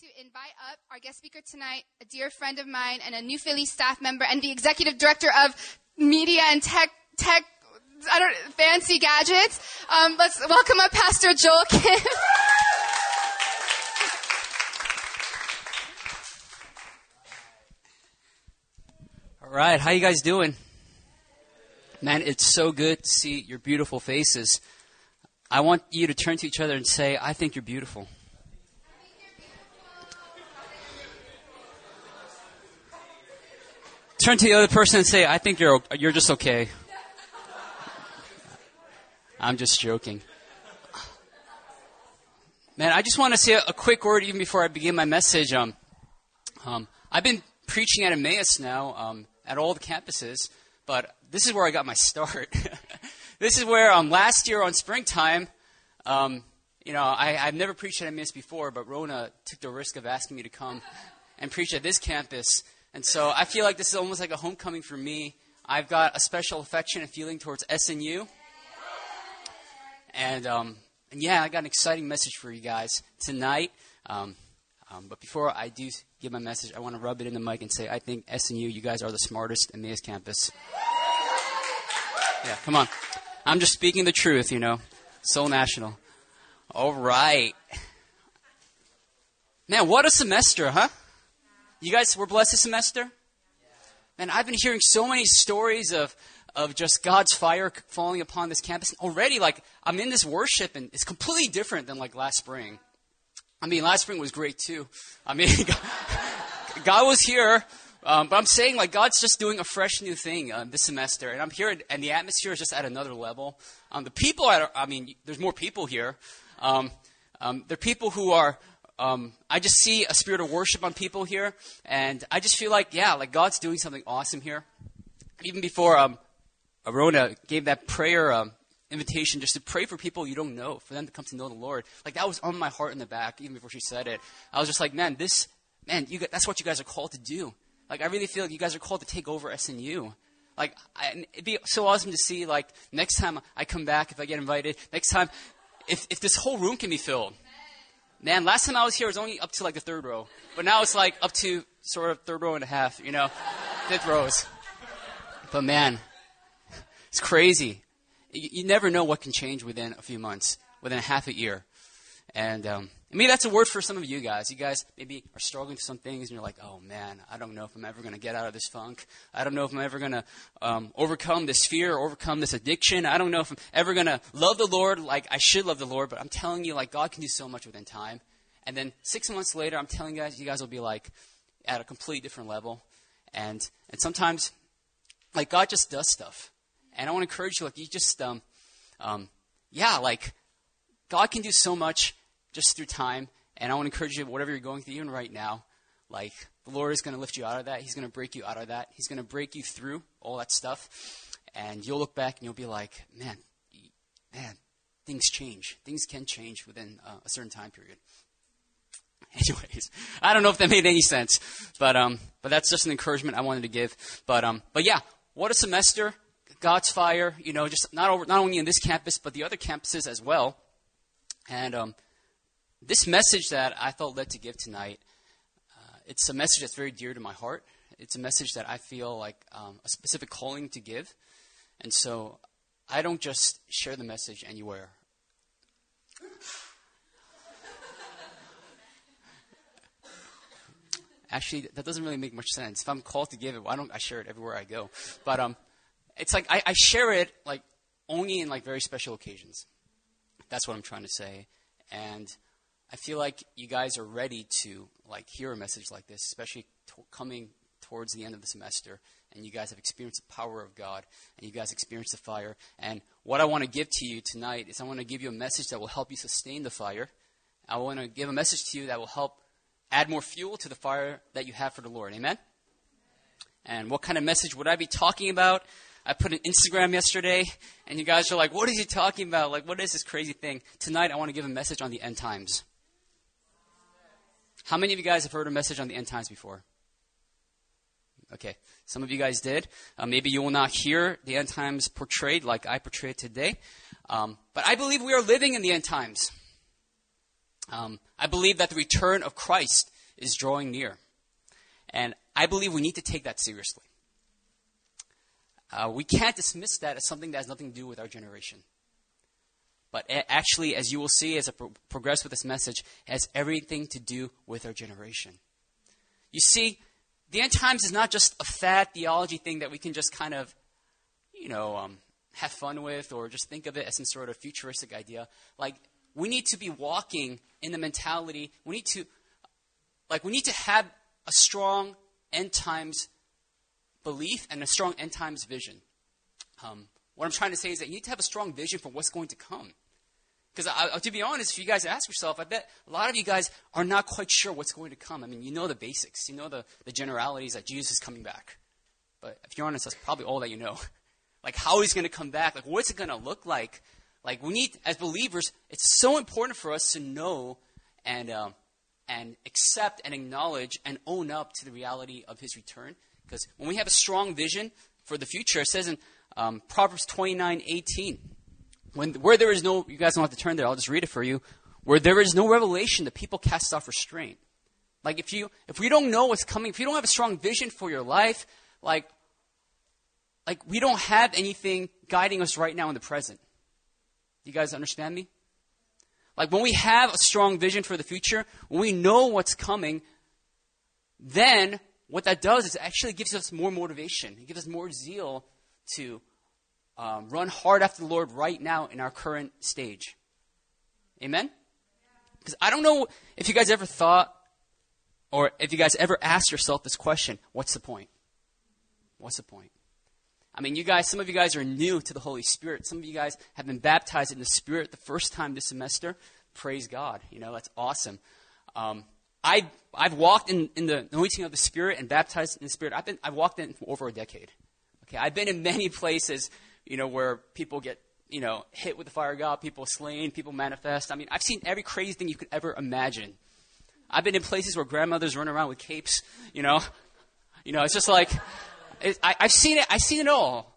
to invite up our guest speaker tonight, a dear friend of mine and a New Philly staff member and the executive director of media and tech, tech, I don't, fancy gadgets. Um, let's welcome up Pastor Joel Kim. All right, how you guys doing? Man, it's so good to see your beautiful faces. I want you to turn to each other and say, I think you're beautiful. Turn to the other person and say, I think you're, you're just okay. I'm just joking. Man, I just want to say a, quick word even before I begin my message. Um, um, I've been preaching at Emmaus now um, at all the campuses, but this is where I got my start. this is where um, last year on springtime, um, you know, I, I've never preached at Emmaus before, but Rona took the risk of asking me to come and preach at this campus. And so I feel like this is almost like a homecoming for me. I've got a special affection and feeling towards SNU. And, um, and yeah, I got an exciting message for you guys tonight. Um, um, but before I do give my message, I want to rub it in the mic and say, I think SNU, you guys are the smartest in this campus. Yeah, come on. I'm just speaking the truth, you know. Seoul National. All right. Man, what a semester, huh? You guys were blessed this semester? And I've been hearing so many stories of, of just God's fire falling upon this campus. Already, like, I'm in this worship, and it's completely different than, like, last spring. I mean, last spring was great, too. I mean, God was here, um, but I'm saying, like, God's just doing a fresh new thing uh, this semester. And I'm here, and the atmosphere is just at another level. Um, the people, are, I mean, there's more people here. Um, um, there are people who are um, I just see a spirit of worship on people here, and I just feel like, yeah, like God's doing something awesome here. Even before um, Arona gave that prayer um, invitation just to pray for people you don't know, for them to come to know the Lord, like that was on my heart in the back, even before she said it. I was just like, man, this, man, you, that's what you guys are called to do. Like, I really feel like you guys are called to take over SNU. Like, I, it'd be so awesome to see, like, next time I come back, if I get invited, next time, if, if this whole room can be filled Man, last time I was here, it was only up to like the third row. But now it's like up to sort of third row and a half, you know, fifth rows. But man, it's crazy. You, you, never know what can change within a few months, within a half a year. And um, maybe that's a word for some of you guys. You guys maybe are struggling with some things, and you're like, "Oh man, I don't know if I'm ever going to get out of this funk. I don't know if I'm ever going to um, overcome this fear, or overcome this addiction. I don't know if I'm ever going to love the Lord like I should love the Lord." But I'm telling you, like God can do so much within time. And then six months later, I'm telling you guys, you guys will be like at a completely different level. And and sometimes, like God just does stuff. And I want to encourage you, like you just, um, um, yeah, like God can do so much just through time. And I want to encourage you, whatever you're going through, even right now, like the Lord is going to lift you out of that. He's going to break you out of that. He's going to break you through all that stuff. And you'll look back and you'll be like, man, man, things change. Things can change within uh, a certain time period. Anyways, I don't know if that made any sense, but um, but that's just an encouragement I wanted to give. But um, but yeah, what a semester! God's fire, you know, just not over, not only in this campus but the other campuses as well. And um, this message that I felt led to give tonight, uh, it's a message that's very dear to my heart. It's a message that I feel like um, a specific calling to give. And so I don't just share the message anywhere. Actually, that doesn't really make much sense. If I'm called to give it, why don't I share it everywhere I go? But um, it's like I, I share it like only in like very special occasions. That's what I'm trying to say. And I feel like you guys are ready to like hear a message like this, especially to- coming towards the end of the semester, and you guys have experienced the power of God, and you guys experienced the fire. And what I want to give to you tonight is I want to give you a message that will help you sustain the fire. I want to give a message to you that will help add more fuel to the fire that you have for the Lord. Amen. And what kind of message would I be talking about? I put an Instagram yesterday, and you guys are like, what is he talking about? Like, what is this crazy thing? Tonight, I want to give a message on the end times. How many of you guys have heard a message on the end times before? Okay, some of you guys did. Uh, maybe you will not hear the end times portrayed like I portrayed today. Um, but I believe we are living in the end times. Um, I believe that the return of Christ is drawing near. And I believe we need to take that seriously. Uh, we can't dismiss that as something that has nothing to do with our generation. But actually, as you will see as I pro- progress with this message, has everything to do with our generation. You see, the end times is not just a fad theology thing that we can just kind of, you know, um, have fun with or just think of it as some sort of futuristic idea. Like, we need to be walking in the mentality, we need to, like, we need to have a strong end times belief and a strong end times vision. Um, what I'm trying to say is that you need to have a strong vision for what's going to come. Because to be honest, if you guys ask yourself, I bet a lot of you guys are not quite sure what's going to come. I mean, you know the basics, you know the, the generalities that Jesus is coming back. But if you're honest, that's probably all that you know. like how he's going to come back, like what's it going to look like. Like we need, as believers, it's so important for us to know and um, and accept and acknowledge and own up to the reality of his return. Because when we have a strong vision for the future, it says in um, Proverbs 29 18, when, where there is no, you guys don't have to turn there, I'll just read it for you. Where there is no revelation, the people cast off restraint. Like if you, if we don't know what's coming, if you don't have a strong vision for your life, like, like we don't have anything guiding us right now in the present. You guys understand me? Like when we have a strong vision for the future, when we know what's coming, then what that does is actually gives us more motivation. It gives us more zeal to um, run hard after the Lord right now in our current stage. Amen? Because I don't know if you guys ever thought or if you guys ever asked yourself this question what's the point? What's the point? I mean, you guys, some of you guys are new to the Holy Spirit. Some of you guys have been baptized in the Spirit the first time this semester. Praise God. You know, that's awesome. Um, I, I've walked in, in the anointing of the Spirit and baptized in the Spirit. I've, been, I've walked in for over a decade. Okay, I've been in many places, you know, where people get, you know, hit with the fire of God, people slain, people manifest. I mean, I've seen every crazy thing you could ever imagine. I've been in places where grandmothers run around with capes, you know. You know, it's just like, it, I, I've seen it. I've seen it all.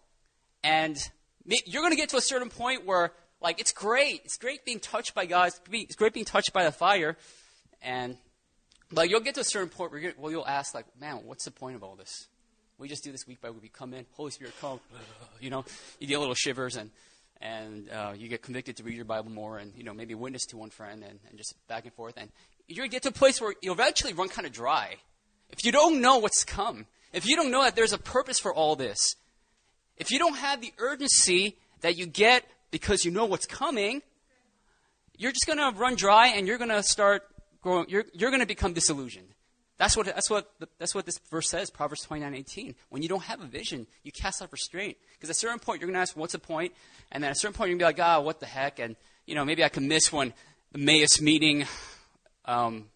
And you're going to get to a certain point where, like, it's great. It's great being touched by God. It's great being touched by the fire. And, but you'll get to a certain point where, well, you'll ask, like, man, what's the point of all this? We just do this week by week. We come in, Holy Spirit, come. You know, you get little shivers and and uh, you get convicted to read your Bible more and, you know, maybe witness to one friend and, and just back and forth. And you're to get to a place where you'll eventually run kind of dry. If you don't know what's come, if you don't know that there's a purpose for all this, if you don't have the urgency that you get because you know what's coming, you're just going to run dry and you're going to start growing, you're, you're going to become disillusioned. That's what, that's, what, that's what this verse says, Proverbs 29 18. When you don't have a vision, you cast off restraint. Because at a certain point, you're going to ask, what's the point? And then at a certain point, you're going to be like, ah, what the heck? And, you know, maybe I can miss one Emmaus meeting um,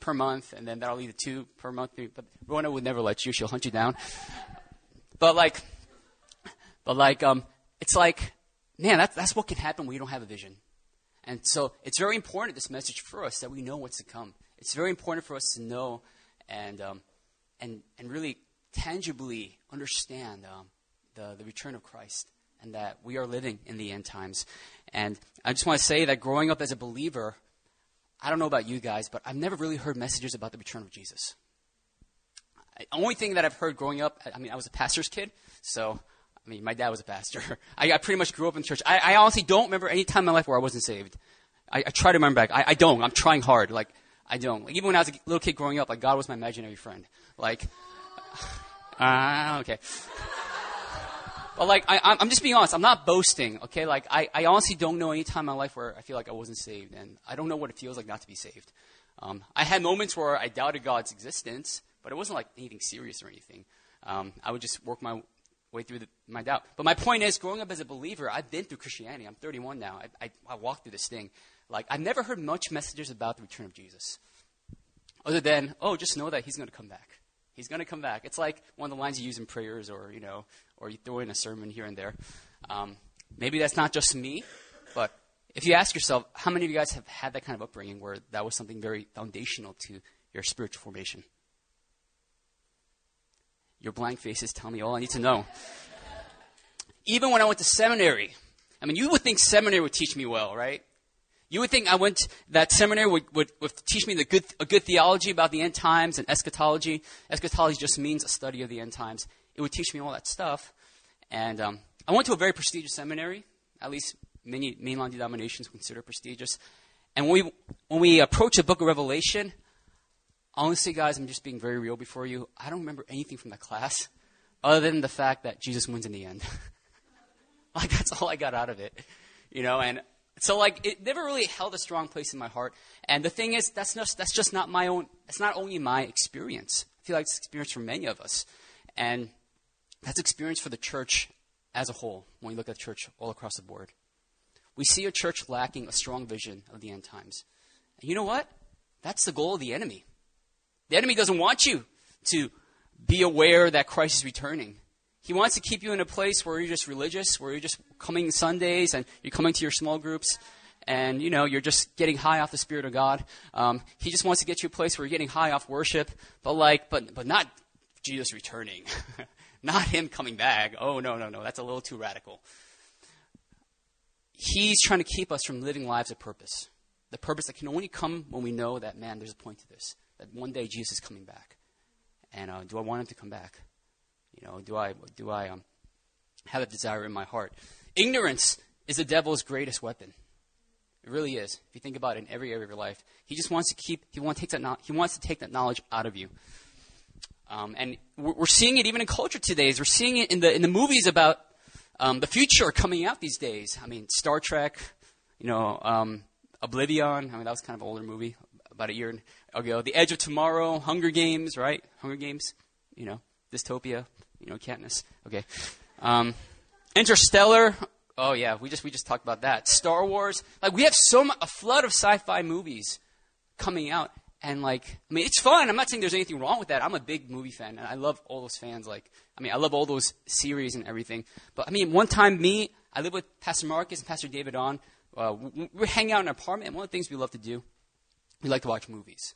per month, and then that'll lead to two per month. But Rona would never let you; she'll hunt you down. But like, but like, um, it's like, man, that's that's what can happen when you don't have a vision. And so it's very important this message for us that we know what's to come. It's very important for us to know and um, and and really tangibly understand um, the the return of Christ and that we are living in the end times. And I just want to say that growing up as a believer I don't know about you guys, but I've never really heard messages about the return of Jesus. The only thing that I've heard growing up, I mean, I was a pastor's kid, so, I mean, my dad was a pastor. I, I pretty much grew up in church. I, I, honestly don't remember any time in my life where I wasn't saved. I, I try to remember back. I, I don't. I'm trying hard. Like, I don't. Like, even when I was a little kid growing up, like, God was my imaginary friend. Like, uh, okay. But like, I, am just being honest. I'm not boasting, okay? Like, I, I honestly don't know any time in my life where I feel like I wasn't saved, and I don't know what it feels like not to be saved. Um, I had moments where I doubted God's existence, but it wasn't like anything serious or anything. Um, I would just work my way through the, my doubt. But my point is, growing up as a believer, I've been through Christianity. I'm 31 now. I, I, I walked through this thing. Like, I've never heard much messages about the return of Jesus, other than, oh, just know that He's going to come back. He's going to come back. It's like one of the lines you use in prayers or, you know, or you throw in a sermon here and there. Um, maybe that's not just me, but if you ask yourself, how many of you guys have had that kind of upbringing where that was something very foundational to your spiritual formation? Your blank faces tell me all I need to know. Even when I went to seminary, I mean, you would think seminary would teach me well, right? You would think I went that seminary would, would, would teach me the good, a good theology about the end times and eschatology. Eschatology just means a study of the end times. It would teach me all that stuff. And um, I went to a very prestigious seminary, at least many mainline denominations consider prestigious. And when we, when we approach the book of Revelation, honestly, guys, I'm just being very real before you. I don't remember anything from that class other than the fact that Jesus wins in the end. like, that's all I got out of it. You know, and so like it never really held a strong place in my heart. And the thing is, that's not, that's just not my own. It's not only my experience. I feel like it's experience for many of us, and that's experience for the church as a whole. When we look at the church all across the board, we see a church lacking a strong vision of the end times. And you know what? That's the goal of the enemy. The enemy doesn't want you to be aware that Christ is returning. He wants to keep you in a place where you're just religious, where you're just coming Sundays and you're coming to your small groups and you know you're just getting high off the spirit of God. Um, he just wants to get you a place where you're getting high off worship, but like, but but not Jesus returning, not him coming back. Oh no no no, that's a little too radical. He's trying to keep us from living lives of purpose, the purpose that can only come when we know that man, there's a point to this, that one day Jesus is coming back, and uh, do I want him to come back? You know, do I do I um, have a desire in my heart? Ignorance is the devil's greatest weapon. It really is. If you think about it in every area of your life, he just wants to keep. He wants to take that. He wants to take that knowledge out of you. Um, and we're, we're, seeing it even in culture today. We're seeing it in the in the movies about um, the future coming out these days. I mean, Star Trek. You know, um, Oblivion. I mean, that was kind of an older movie, about a year ago. The Edge of Tomorrow, Hunger Games, right? Hunger Games. You know, dystopia you know, Katniss. Okay. Um, Interstellar. Oh yeah, we just we just talked about that. Star Wars. Like we have so much, a flood of sci-fi movies coming out, and like I mean, it's fun. I'm not saying there's anything wrong with that. I'm a big movie fan, and I love all those fans. Like I mean, I love all those series and everything. But I mean, one time me, I live with Pastor Marcus and Pastor David on. Uh, we, we hang out in an apartment, and one of the things we love to do, we like to watch movies.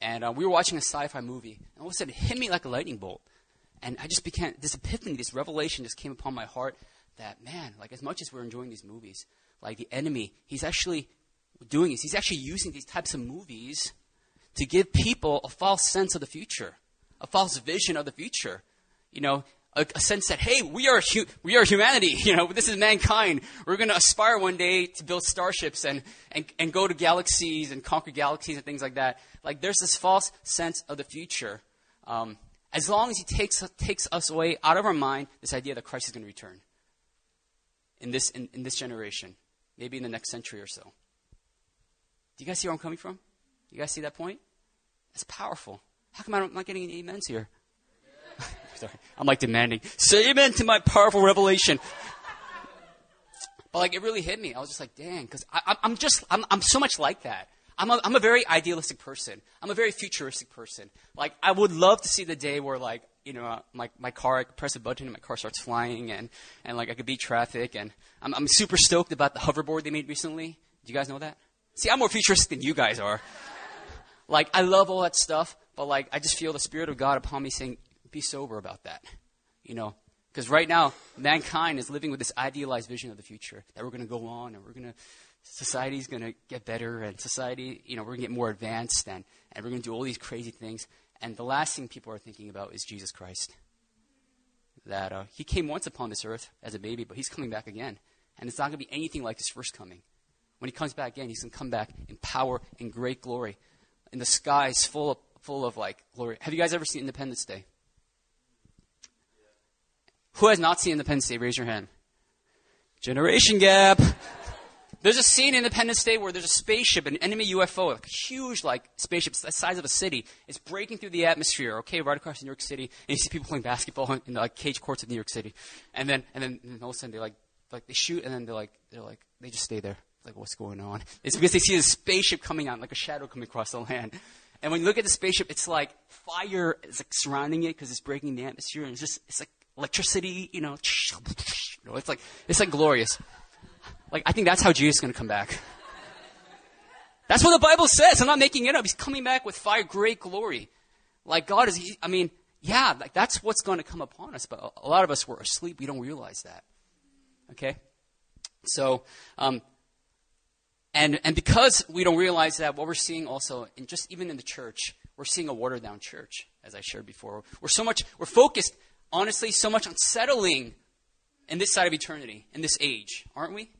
And uh, we were watching a sci-fi movie, and all of a sudden it hit me like a lightning bolt. And I just began, this epiphany, this revelation just came upon my heart that, man, like as much as we're enjoying these movies, like the enemy, he's actually doing this. He's actually using these types of movies to give people a false sense of the future, a false vision of the future. You know, a, a sense that, hey, we are, hu- we are humanity. You know, this is mankind. We're going to aspire one day to build starships and, and, and go to galaxies and conquer galaxies and things like that. Like, there's this false sense of the future. Um, as long as he takes, takes us away out of our mind this idea that Christ is going to return in this, in, in this generation, maybe in the next century or so. Do you guys see where I'm coming from? You guys see that point? That's powerful. How come I'm not getting any amens here? Sorry, I'm like demanding. Say amen to my powerful revelation. but like, it really hit me. I was just like, dang, because I'm just, I'm, I'm so much like that. I'm a, I'm a very idealistic person. I'm a very futuristic person. Like, I would love to see the day where, like, you know, my, my car, I could press a button and my car starts flying and, and like, I could beat traffic. And I'm, I'm super stoked about the hoverboard they made recently. Do you guys know that? See, I'm more futuristic than you guys are. like, I love all that stuff, but like, I just feel the Spirit of God upon me saying, be sober about that. You know, because right now, mankind is living with this idealized vision of the future that we're going to go on and we're going to society's going to get better and society, you know, we're going to get more advanced and, and we're going to do all these crazy things. And the last thing people are thinking about is Jesus Christ. That uh, he came once upon this earth as a baby, but he's coming back again. And it's not going to be anything like his first coming. When he comes back again, he's going to come back in power and great glory. And the skies full of, full of like glory. Have you guys ever seen Independence Day? Who has not seen Independence Day? Raise your hand. Generation gap. There's a scene in Independence Day where there's a spaceship, an enemy UFO, like a huge like spaceship the size of a city. It's breaking through the atmosphere, okay, right across New York City, and you see people playing basketball in the like, cage courts of New York City. And then and then and all of a sudden they like like they shoot and then they're like they're like they just stay there. Like what's going on? It's because they see the spaceship coming out, like a shadow coming across the land. And when you look at the spaceship, it's like fire is like surrounding it because it's breaking the atmosphere, and it's just it's like electricity, you know. You know, it's like it's like glorious. Like, I think that's how Jesus is going to come back. That's what the Bible says. I'm not making it up. He's coming back with fire, great glory. Like, God is, he, I mean, yeah, like that's what's going to come upon us. But a lot of us were asleep. We don't realize that. Okay? So, um, And, and because we don't realize that, what we're seeing also, in just even in the church, we're seeing a watered down church, as I shared before. We're so much, we're focused, honestly, so much on settling in this side of eternity, in this age, aren't we?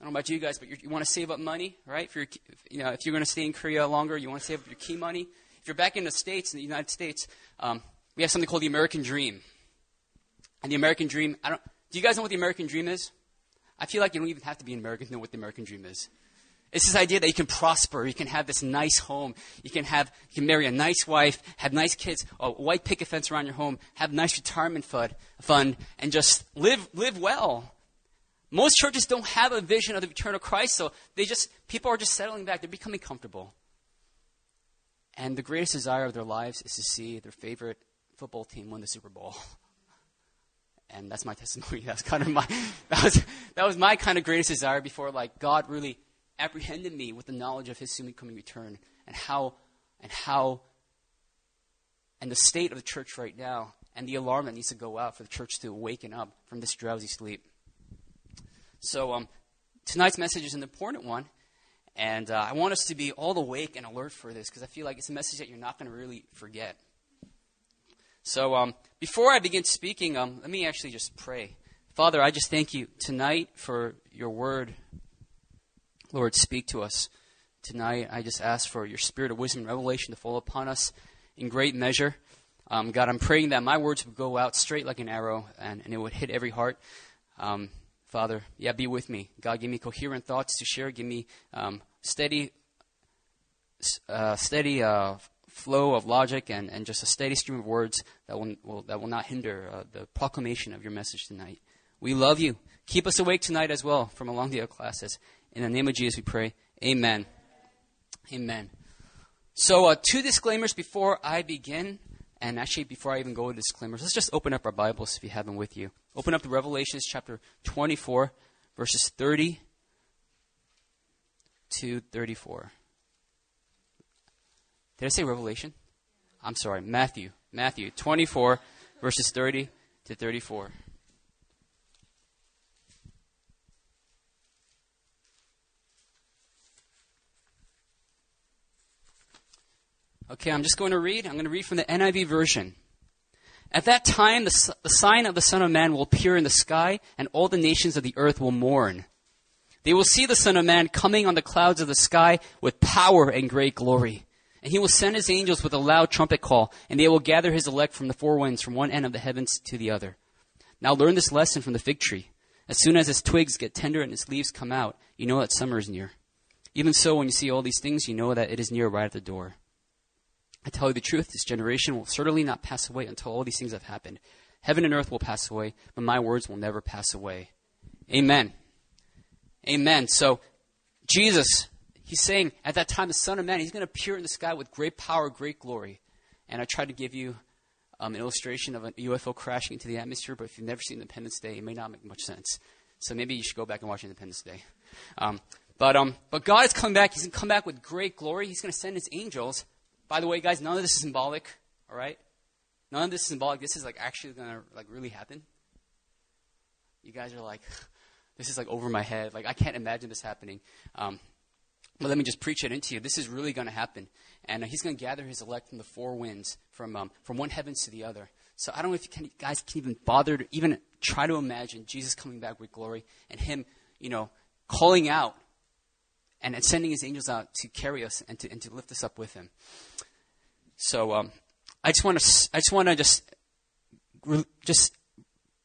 I don't know about you guys, but you want to save up money, right? For your, you know, if you're going to stay in Korea longer, you want to save up your key money. If you're back in the States, in the United States, um, we have something called the American Dream. And the American Dream, I don't, do you guys know what the American Dream is? I feel like you don't even have to be an American to know what the American Dream is. It's this idea that you can prosper, you can have this nice home, you can have, you can marry a nice wife, have nice kids, a white picket fence around your home, have nice retirement fund, fund, and just live, live well. Most churches don't have a vision of the return of Christ, so they just, people are just settling back, they're becoming comfortable. And the greatest desire of their lives is to see their favorite football team win the Super Bowl. And that's my testimony. That's kind of my, that was, that was my kind of greatest desire before, like, God really apprehended me with the knowledge of his soon coming return and how and how and the state of the church right now and the alarm that needs to go out for the church to awaken up from this drowsy sleep. So um, tonight's message is an important one, and uh, I want us to be all awake and alert for this because I feel like it's a message that you're not going to really forget. So um, before I begin speaking, um, let me actually just pray. Father, I just thank you tonight for your word Lord, speak to us tonight. I just ask for your spirit of wisdom and revelation to fall upon us in great measure. Um, God, I'm praying that my words would go out straight like an arrow and, and it would hit every heart. Um, Father, yeah, be with me. God, give me coherent thoughts to share. Give me um, steady, uh, steady uh, flow of logic and, and just a steady stream of words that will, will that will not hinder uh, the proclamation of your message tonight. We love you. Keep us awake tonight as well from along the other classes. In the name of Jesus, we pray. Amen. Amen. So, uh, two disclaimers before I begin, and actually before I even go to disclaimers, let's just open up our Bibles if you have them with you. Open up to Revelations chapter 24, verses 30 to 34. Did I say Revelation? I'm sorry, Matthew. Matthew 24, verses 30 to 34. Okay, I'm just going to read. I'm going to read from the NIV version. At that time, the, the sign of the Son of Man will appear in the sky, and all the nations of the earth will mourn. They will see the Son of Man coming on the clouds of the sky with power and great glory. And he will send his angels with a loud trumpet call, and they will gather his elect from the four winds, from one end of the heavens to the other. Now learn this lesson from the fig tree. As soon as its twigs get tender and its leaves come out, you know that summer is near. Even so, when you see all these things, you know that it is near right at the door. I tell you the truth, this generation will certainly not pass away until all these things have happened. Heaven and earth will pass away, but my words will never pass away. Amen. Amen. So, Jesus, he's saying at that time, the Son of Man, he's going to appear in the sky with great power, great glory. And I tried to give you um, an illustration of a UFO crashing into the atmosphere, but if you've never seen Independence Day, it may not make much sense. So maybe you should go back and watch Independence Day. Um, but, um, but God is coming back. He's going to come back with great glory. He's going to send his angels by the way, guys, none of this is symbolic, all right? None of this is symbolic. This is like actually going to like really happen. You guys are like, this is like over my head. Like I can't imagine this happening. Um, but let me just preach it into you. This is really going to happen, and uh, he's going to gather his elect from the four winds, from um, from one heavens to the other. So I don't know if you can, guys can even bother to even try to imagine Jesus coming back with glory and him, you know, calling out and, and sending his angels out to carry us and to, and to lift us up with him. So um, I just want to I just want to just just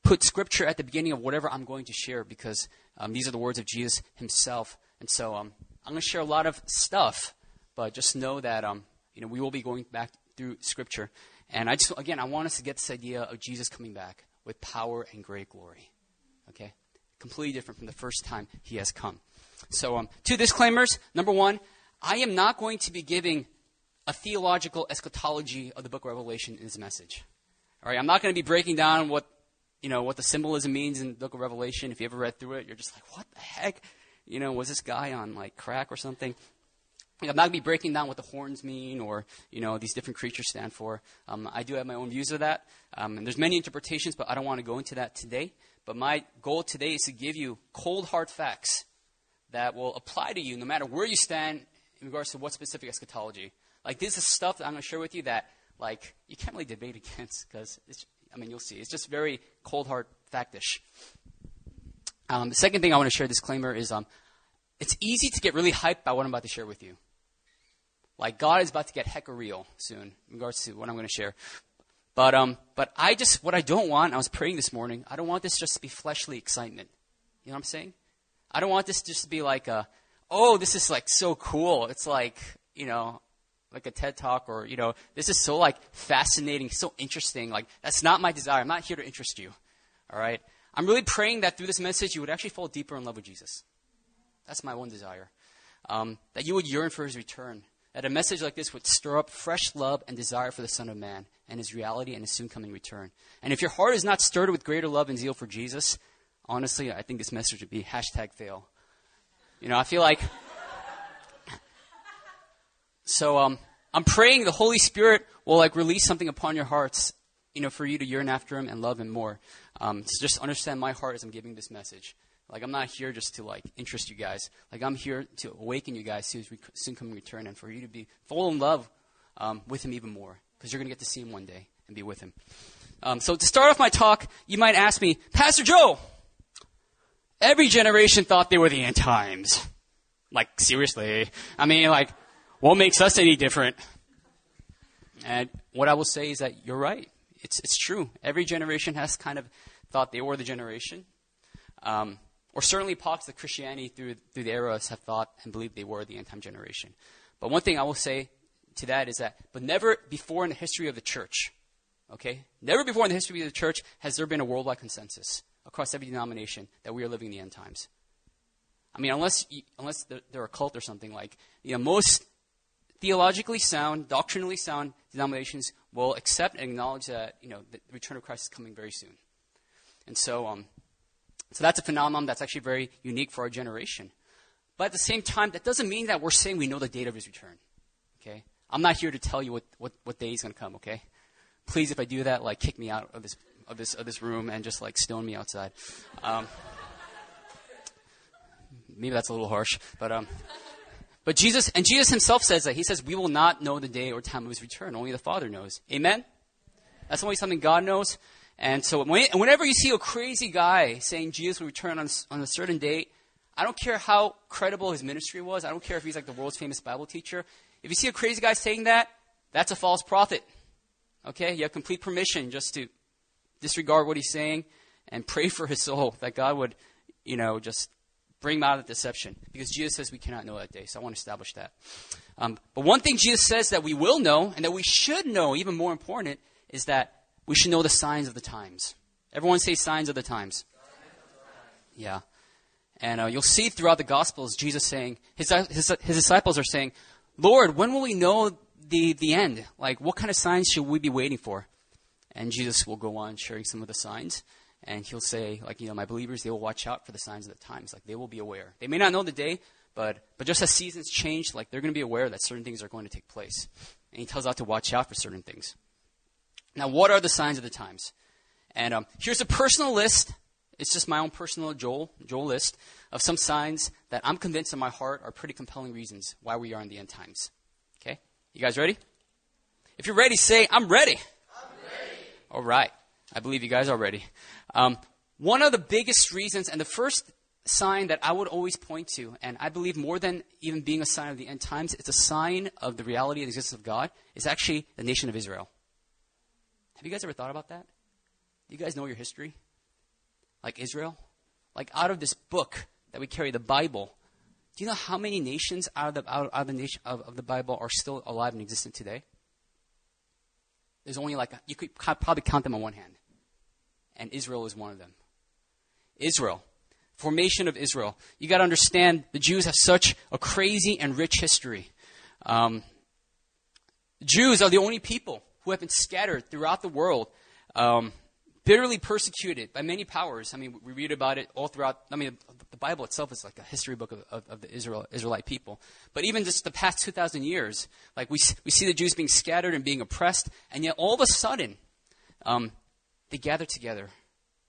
put scripture at the beginning of whatever I'm going to share because um, these are the words of Jesus Himself, and so um, I'm going to share a lot of stuff, but just know that um, you know we will be going back through scripture, and I just again I want us to get this idea of Jesus coming back with power and great glory. Okay, completely different from the first time He has come. So, um, two disclaimers. Number one, I am not going to be giving a theological eschatology of the book of Revelation in this message. All right, I'm not going to be breaking down what you know what the symbolism means in the book of Revelation. If you ever read through it, you're just like, what the heck? You know, was this guy on like crack or something? I'm not going to be breaking down what the horns mean or, you know, these different creatures stand for. Um, I do have my own views of that. Um, and there's many interpretations, but I don't want to go into that today. But my goal today is to give you cold, hard facts that will apply to you no matter where you stand in regards to what specific eschatology. Like this is stuff that I'm going to share with you that like you can't really debate against because I mean you'll see it's just very cold hard factish. Um, the second thing I want to share disclaimer is um, it's easy to get really hyped by what I'm about to share with you. Like God is about to get hecka real soon in regards to what I'm going to share. But um, but I just what I don't want. I was praying this morning. I don't want this just to be fleshly excitement. You know what I'm saying? I don't want this just to be like a, oh, this is like so cool. It's like you know, like a TED talk or you know, this is so like fascinating, so interesting. Like that's not my desire. I'm not here to interest you. All right. I'm really praying that through this message you would actually fall deeper in love with Jesus. That's my one desire. Um, that you would yearn for his return. That a message like this would stir up fresh love and desire for the Son of Man and his reality and his soon coming return. And if your heart is not stirred with greater love and zeal for Jesus, honestly, I think this message would be hashtag fail. You know, I feel like. So um, I'm praying the Holy Spirit will like release something upon your hearts, you know, for you to yearn after Him and love Him more. Um, so just understand my heart as I'm giving this message. Like I'm not here just to like interest you guys. Like I'm here to awaken you guys to His soon coming return and for you to be full in love um, with Him even more because you're to get to see Him one day and be with Him. Um, so to start off my talk, you might ask me, Pastor Joe, every generation thought they were the end times. Like seriously, I mean, like, what makes us any different? And what I will say is that you're right. It's, it's true. Every generation has kind of thought they were the generation. Um, or certainly pockets of Christianity through, through the eras have thought and believed they were the end time generation. But one thing I will say to that is that, but never before in the history of the church, okay? Never before in the history of the church has there been a worldwide consensus across every denomination that we are living in the end times. I mean, unless, unless they're, they're a cult or something like, you know, most theologically sound, doctrinally sound denominations will accept and acknowledge that you know the return of Christ is coming very soon. And so, um, so that's a phenomenon that's actually very unique for our generation. But at the same time, that doesn't mean that we're saying we know the date of his return. Okay? I'm not here to tell you what, what, what day he's going to come, okay? Please, if I do that, like, kick me out of this, of this, of this room and just, like, stone me outside. Um, maybe that's a little harsh, but, um, but Jesus, and Jesus himself says that. He says, we will not know the day or time of his return. Only the Father knows. Amen? That's only something God knows. And so whenever you see a crazy guy saying Jesus will return on, on a certain date, I don't care how credible his ministry was. I don't care if he's like the world's famous Bible teacher. If you see a crazy guy saying that, that's a false prophet. Okay? You have complete permission just to disregard what he's saying and pray for his soul that God would, you know, just bring him out of deception. Because Jesus says we cannot know that day. So I want to establish that. Um, but one thing Jesus says that we will know, and that we should know, even more important, is that we should know the signs of the times. Everyone say signs of the times. Yeah. And uh, you'll see throughout the Gospels Jesus saying, his, his, his disciples are saying, Lord, when will we know the, the end? Like, what kind of signs should we be waiting for? And Jesus will go on sharing some of the signs and he'll say, like, you know, my believers, they will watch out for the signs of the times. Like, they will be aware. They may not know the day, but, but just as seasons change, like, they're going to be aware that certain things are going to take place. And he tells us to watch out for certain things. Now, what are the signs of the times? And um, here's a personal list. It's just my own personal Joel, Joel list of some signs that I'm convinced in my heart are pretty compelling reasons why we are in the end times. Okay? You guys ready? If you're ready, say, I'm ready. All right. I believe you guys are ready. Um, one of the biggest reasons, and the first sign that I would always point to, and I believe more than even being a sign of the end times, it's a sign of the reality and existence of God, is actually the nation of Israel. Have you guys ever thought about that? Do you guys know your history? Like Israel? Like out of this book that we carry, the Bible, do you know how many nations out of the, out, of the nation of, of the Bible are still alive and existent today? There's only like, a, you could probably count them on one hand and Israel is one of them. Israel, formation of Israel. You got to understand the Jews have such a crazy and rich history. Um, Jews are the only people who have been scattered throughout the world, um, bitterly persecuted by many powers. I mean, we read about it all throughout. I mean, the Bible itself is like a history book of, of, of the Israel, Israelite people. But even just the past 2,000 years, like we, we see the Jews being scattered and being oppressed, and yet all of a sudden, um, they gather together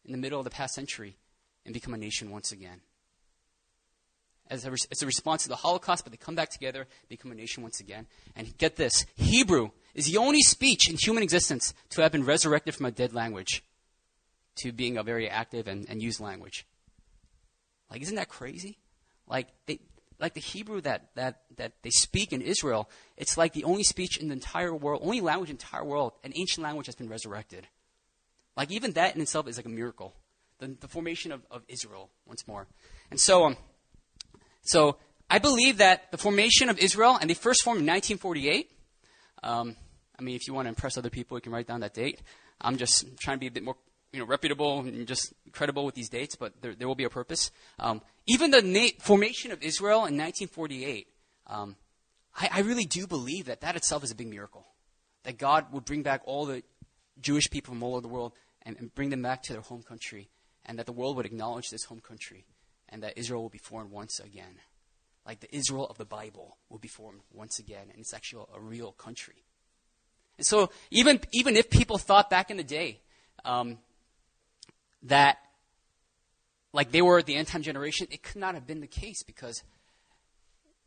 in the middle of the past century and become a nation once again. as a, as a response to the Holocaust, but they come back together, become a nation once again. And get this Hebrew is the only speech in human existence to have been resurrected from a dead language to being a very active and, and used language. Like, isn't that crazy? Like, they, like the Hebrew that, that, that they speak in Israel, it's like the only speech in the entire world, only language in the entire world, an ancient language has been resurrected. Like, even that in itself is like a miracle. The, the formation of, of Israel, once more. And so, um, so I believe that the formation of Israel, and they first formed in 1948. Um, I mean, if you want to impress other people, you can write down that date. I'm just trying to be a bit more you know, reputable and just credible with these dates, but there, there will be a purpose. Um, even the na- formation of Israel in 1948, um, I, I, really do believe that that itself is a big miracle. That God would bring back all the Jewish people from all over the world and, and bring them back to their home country, and that the world would acknowledge this home country, and that Israel will be formed once again. Like the Israel of the Bible will be formed once again, and it's actually a real country. And so, even, even if people thought back in the day um, that like they were the end time generation, it could not have been the case because,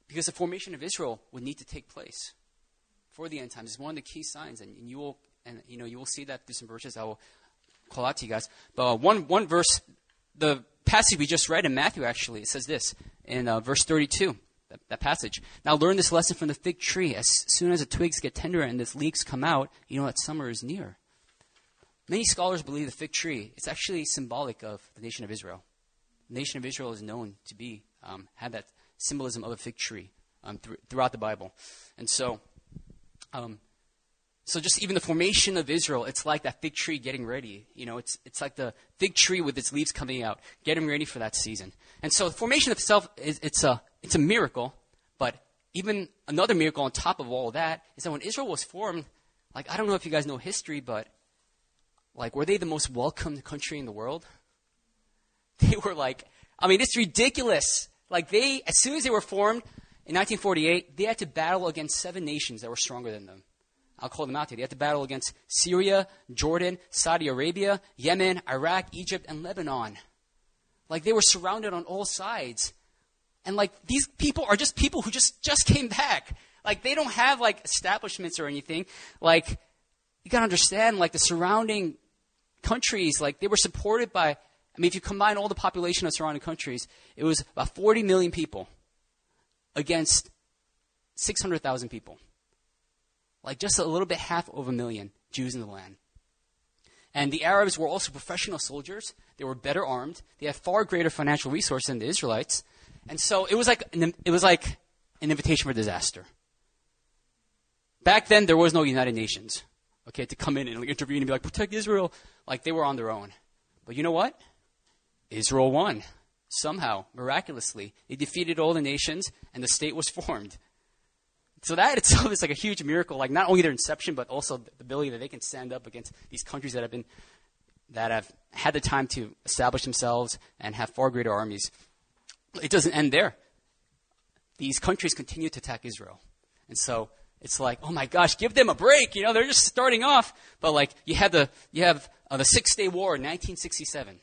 because the formation of Israel would need to take place for the end times. It's one of the key signs, and, and you will and you know you will see that through some verses I will call out to you guys. But uh, one one verse, the passage we just read in Matthew actually, it says this in uh, verse 32. That, that, passage. Now learn this lesson from the fig tree. As soon as the twigs get tender and the leaves come out, you know that summer is near. Many scholars believe the fig tree it's actually symbolic of the nation of Israel. The nation of Israel is known to be um, have that symbolism of a fig tree um, th- throughout the Bible, and so, um, so just even the formation of Israel, it's like that fig tree getting ready. You know, it's it's like the fig tree with its leaves coming out, getting ready for that season. And so, the formation itself is it's a it's a miracle, but even another miracle on top of all that is that when Israel was formed, like I don't know if you guys know history, but like, were they the most welcomed country in the world? They were like, I mean, it's ridiculous. Like, they, as soon as they were formed in 1948, they had to battle against seven nations that were stronger than them. I'll call them out here. They had to battle against Syria, Jordan, Saudi Arabia, Yemen, Iraq, Egypt, and Lebanon. Like, they were surrounded on all sides. And, like, these people are just people who just, just came back. Like, they don't have, like, establishments or anything. Like, you gotta understand, like, the surrounding countries, like they were supported by, I mean, if you combine all the population of surrounding countries, it was about 40 million people against 600,000 people. Like just a little bit half of a million Jews in the land. And the Arabs were also professional soldiers. They were better armed. They had far greater financial resources than the Israelites. And so it was like an, it was like an invitation for disaster. Back then, there was no United Nations okay, to come in and like, intervene and be like, protect Israel. Like they were on their own. But you know what? Israel won. Somehow, miraculously. They defeated all the nations and the state was formed. So that itself is like a huge miracle, like not only their inception, but also the ability that they can stand up against these countries that have been that have had the time to establish themselves and have far greater armies. It doesn't end there. These countries continue to attack Israel. And so it's like, oh my gosh, give them a break. You know, they're just starting off. But like, you have the, you have uh, the Six Day War in 1967.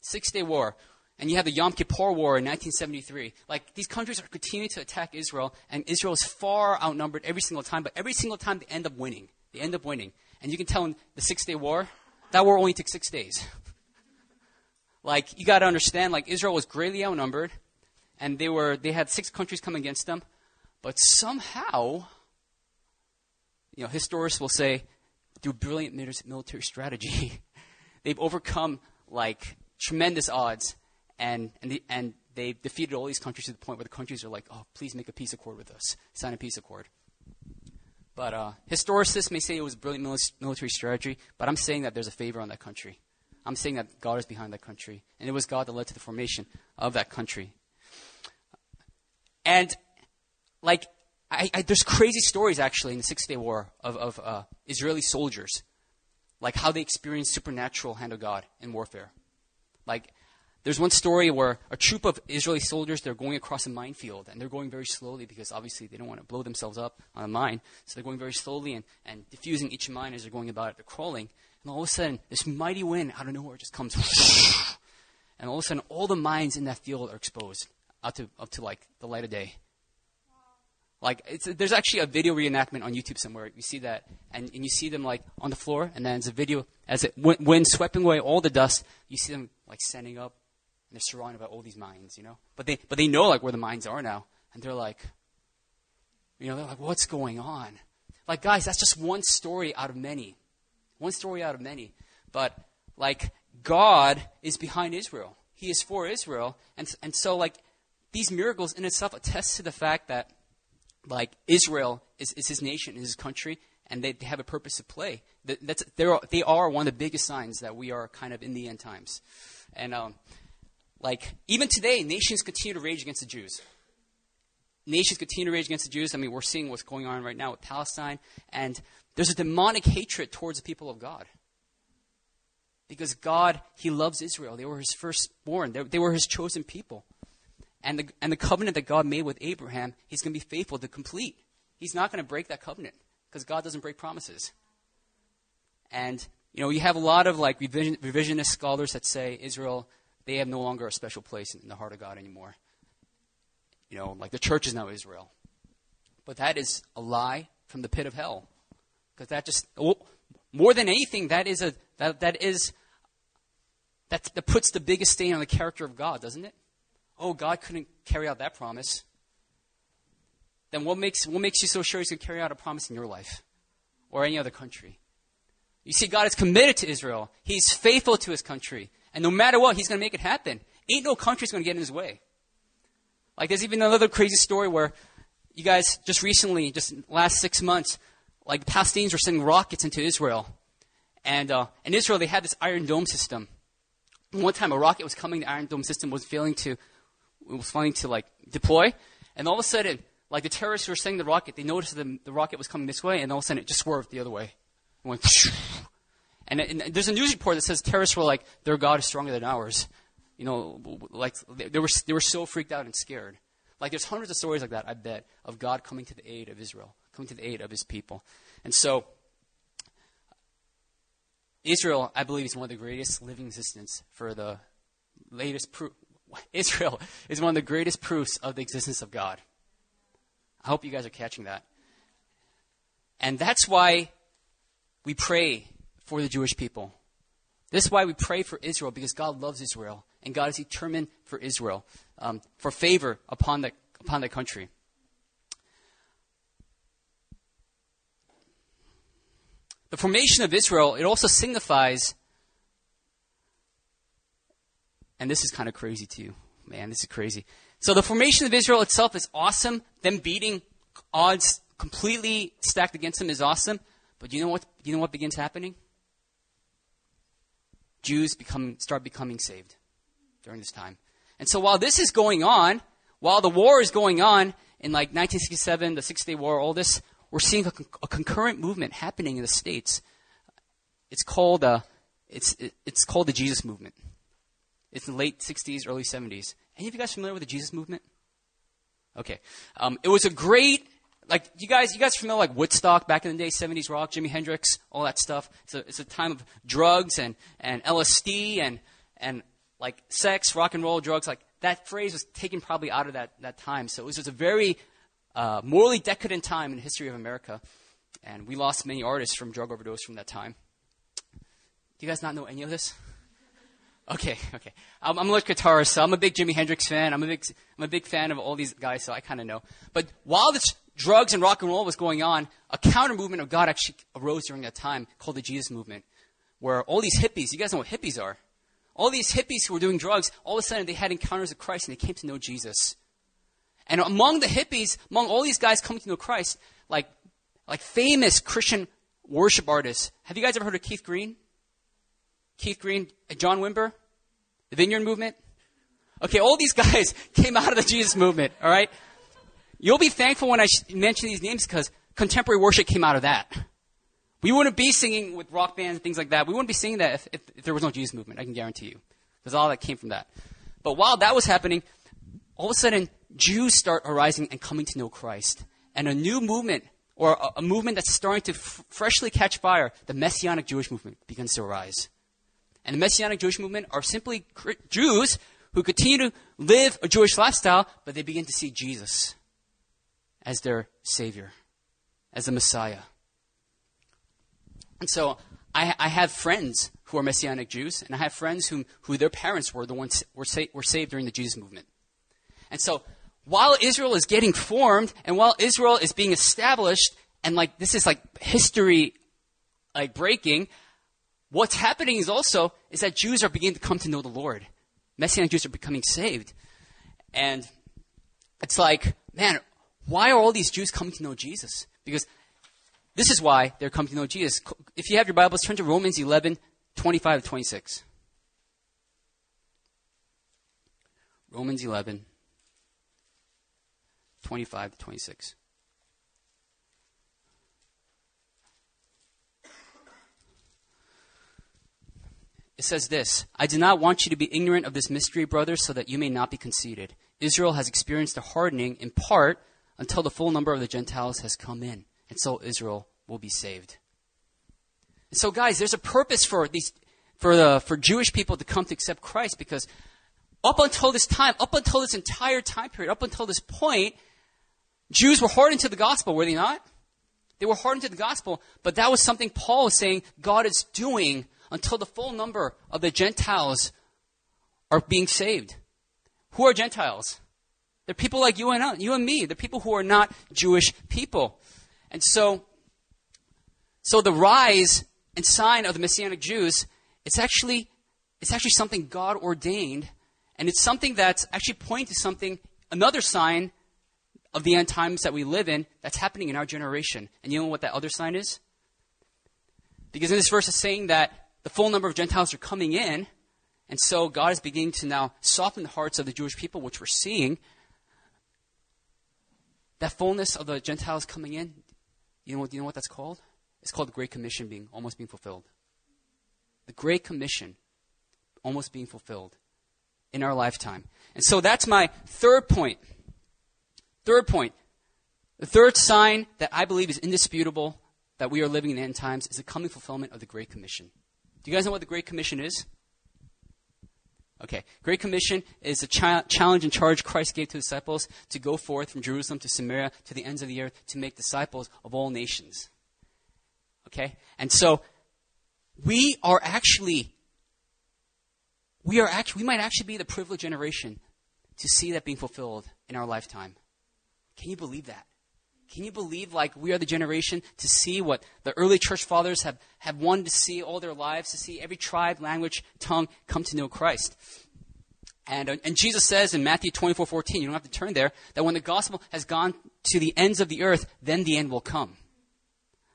Six Day War. And you have the Yom Kippur War in 1973. Like, these countries are continuing to attack Israel, and Israel is far outnumbered every single time, but every single time they end up winning. They end up winning. And you can tell in the Six Day War, that war only took six days. like, you gotta understand, like, Israel was greatly outnumbered, and they were, they had six countries come against them, but somehow, you know, historians will say, through brilliant military strategy, they've overcome like tremendous odds, and and, the, and they defeated all these countries to the point where the countries are like, oh, please make a peace accord with us, sign a peace accord. But uh, historicists may say it was brilliant military strategy, but I'm saying that there's a favor on that country. I'm saying that God is behind that country, and it was God that led to the formation of that country. And like I, I, there's crazy stories actually in the Six Day War of, of uh, Israeli soldiers, like how they experienced supernatural hand of God in warfare. Like there's one story where a troop of Israeli soldiers they're going across a minefield and they're going very slowly because obviously they don't want to blow themselves up on a mine, so they're going very slowly and, and diffusing each mine as they're going about it. They're crawling, and all of a sudden this mighty wind out of nowhere just comes, and all of a sudden all the mines in that field are exposed out to up to like the light of day. Like there's actually a video reenactment on YouTube somewhere. You see that, and, and you see them like on the floor, and then it's a video as it when sweeping away all the dust. You see them like standing up, and they're surrounded by all these mines, you know. But they but they know like where the mines are now, and they're like, you know, they're like, what's going on? Like guys, that's just one story out of many, one story out of many. But like God is behind Israel. He is for Israel, and and so like these miracles in itself attest to the fact that like Israel is, is his nation, is his country, and they, they have a purpose to play. That's, they are one of the biggest signs that we are kind of in the end times. And um, like even today, nations continue to rage against the Jews. Nations continue to rage against the Jews. I mean, we're seeing what's going on right now with Palestine, and there's a demonic hatred towards the people of God. Because God, He loves Israel. They were His firstborn. They, they were His chosen people. And the, and the covenant that God made with Abraham, he's going to be faithful to complete. He's not going to break that covenant because God doesn't break promises. And, you know, you have a lot of like revision, revisionist scholars that say Israel, they have no longer a special place in the heart of God anymore. You know, like the church is now Israel. But that is a lie from the pit of hell. Because that just, well, more than anything, that is a, that, that is, that, that puts the biggest stain on the character of God, doesn't it? Oh, God couldn't carry out that promise, then what makes, what makes you so sure He's going to carry out a promise in your life or any other country? You see, God is committed to Israel. He's faithful to His country. And no matter what, He's going to make it happen. Ain't no country's going to get in His way. Like, there's even another crazy story where you guys just recently, just last six months, like the Palestinians were sending rockets into Israel. And uh, in Israel, they had this Iron Dome system. One time, a rocket was coming, the Iron Dome system was failing to was flying to like deploy, and all of a sudden, like the terrorists who were sending the rocket, they noticed the, the rocket was coming this way, and all of a sudden it just swerved the other way. It went, and, and there's a news report that says terrorists were like, their God is stronger than ours. You know, like they, they were they were so freaked out and scared. Like there's hundreds of stories like that, I bet, of God coming to the aid of Israel, coming to the aid of His people, and so. Israel, I believe, is one of the greatest living existence for the latest proof, Israel is one of the greatest proofs of the existence of God. I hope you guys are catching that. And that's why we pray for the Jewish people. This is why we pray for Israel, because God loves Israel, and God is determined for Israel, um, for favor upon the, upon the country. The formation of Israel, it also signifies And this is kind of crazy too. Man, this is crazy. So the formation of Israel itself is awesome. Them beating odds completely stacked against them is awesome. But you know what? You know what begins happening? Jews become start becoming saved during this time. And so while this is going on, while the war is going on in like 1967, the Six Day War, all this, we're seeing a, a concurrent movement happening in the states. It's called uh, it's it, it's called the Jesus movement. It's the late 60s, early 70s. Any of you guys familiar with the Jesus movement? Okay. Um, it was a great, like, you guys, you guys familiar like Woodstock back in the day, 70s rock, Jimi Hendrix, all that stuff. It's a, it's a time of drugs and, and LSD and, and like sex, rock and roll, drugs. Like, that phrase was taken probably out of that, that time. So it was just a very uh, morally decadent time in the history of America. And we lost many artists from drug overdose from that time. Do you guys not know any of this? Okay, okay. I'm, I'm a guitarist, so I'm a big Jimi Hendrix fan. I'm a big, I'm a big fan of all these guys, so I kind of know. But while this drugs and rock and roll was going on, a counter movement of God actually arose during that time called the Jesus movement, where all these hippies, you guys know what hippies are? All these hippies who were doing drugs, all of a sudden they had encounters with Christ and they came to know Jesus. And among the hippies, among all these guys coming to know Christ, like, like famous Christian worship artists. Have you guys ever heard of Keith Green? Keith Green, John Wimber, the Vineyard Movement. Okay, all these guys came out of the Jesus movement, all right? You'll be thankful when I mention these names because contemporary worship came out of that. We wouldn't be singing with rock bands and things like that. We wouldn't be singing that if, if, if there was no Jesus movement, I can guarantee you. Because all that came from that. But while that was happening, all of a sudden, Jews start arising and coming to know Christ. And a new movement, or a, a movement that's starting to f- freshly catch fire, the Messianic Jewish movement, begins to arise and the Messianic Jewish movement are simply Jews who continue to live a Jewish lifestyle, but they begin to see Jesus as their Savior, as the Messiah. And so I, I have friends who are Messianic Jews, and I have friends whom, who their parents were the ones were, sa- were saved during the Jesus movement. And so while Israel is getting formed, and while Israel is being established, and like this is like history like breaking, what's happening is also is that Jews are beginning to come to know the Lord. Messianic Jews are becoming saved. And it's like, man, why are all these Jews coming to know Jesus? Because this is why they're coming to know Jesus. If you have your Bibles, turn to Romans 11, 25 to 26. Romans 11, 25 to 26. It says this I do not want you to be ignorant of this mystery, brothers, so that you may not be conceited. Israel has experienced a hardening in part until the full number of the Gentiles has come in, and so Israel will be saved. And so, guys, there's a purpose for these for the for Jewish people to come to accept Christ because up until this time, up until this entire time period, up until this point, Jews were hardened to the gospel, were they not? They were hardened to the gospel, but that was something Paul was saying God is doing until the full number of the Gentiles are being saved. Who are Gentiles? They're people like you and you and me. They're people who are not Jewish people. And so, so the rise and sign of the Messianic Jews, it's actually, it's actually something God ordained, and it's something that's actually pointing to something, another sign of the end times that we live in that's happening in our generation. And you know what that other sign is? Because in this verse, it's saying that the full number of Gentiles are coming in, and so God is beginning to now soften the hearts of the Jewish people, which we're seeing. That fullness of the Gentiles coming in, you know what, you know what that's called? It's called the Great Commission being almost being fulfilled. The Great Commission almost being fulfilled in our lifetime. And so that's my third point. Third point. The third sign that I believe is indisputable that we are living in the end times is the coming fulfillment of the Great Commission. You guys know what the Great Commission is? Okay. Great Commission is a cha- challenge and charge Christ gave to disciples to go forth from Jerusalem to Samaria to the ends of the earth to make disciples of all nations. Okay? And so we are actually we are actually we might actually be the privileged generation to see that being fulfilled in our lifetime. Can you believe that? Can you believe, like, we are the generation to see what the early church fathers have, have wanted to see all their lives, to see every tribe, language, tongue come to know Christ? And, uh, and Jesus says in Matthew 24 14, you don't have to turn there, that when the gospel has gone to the ends of the earth, then the end will come.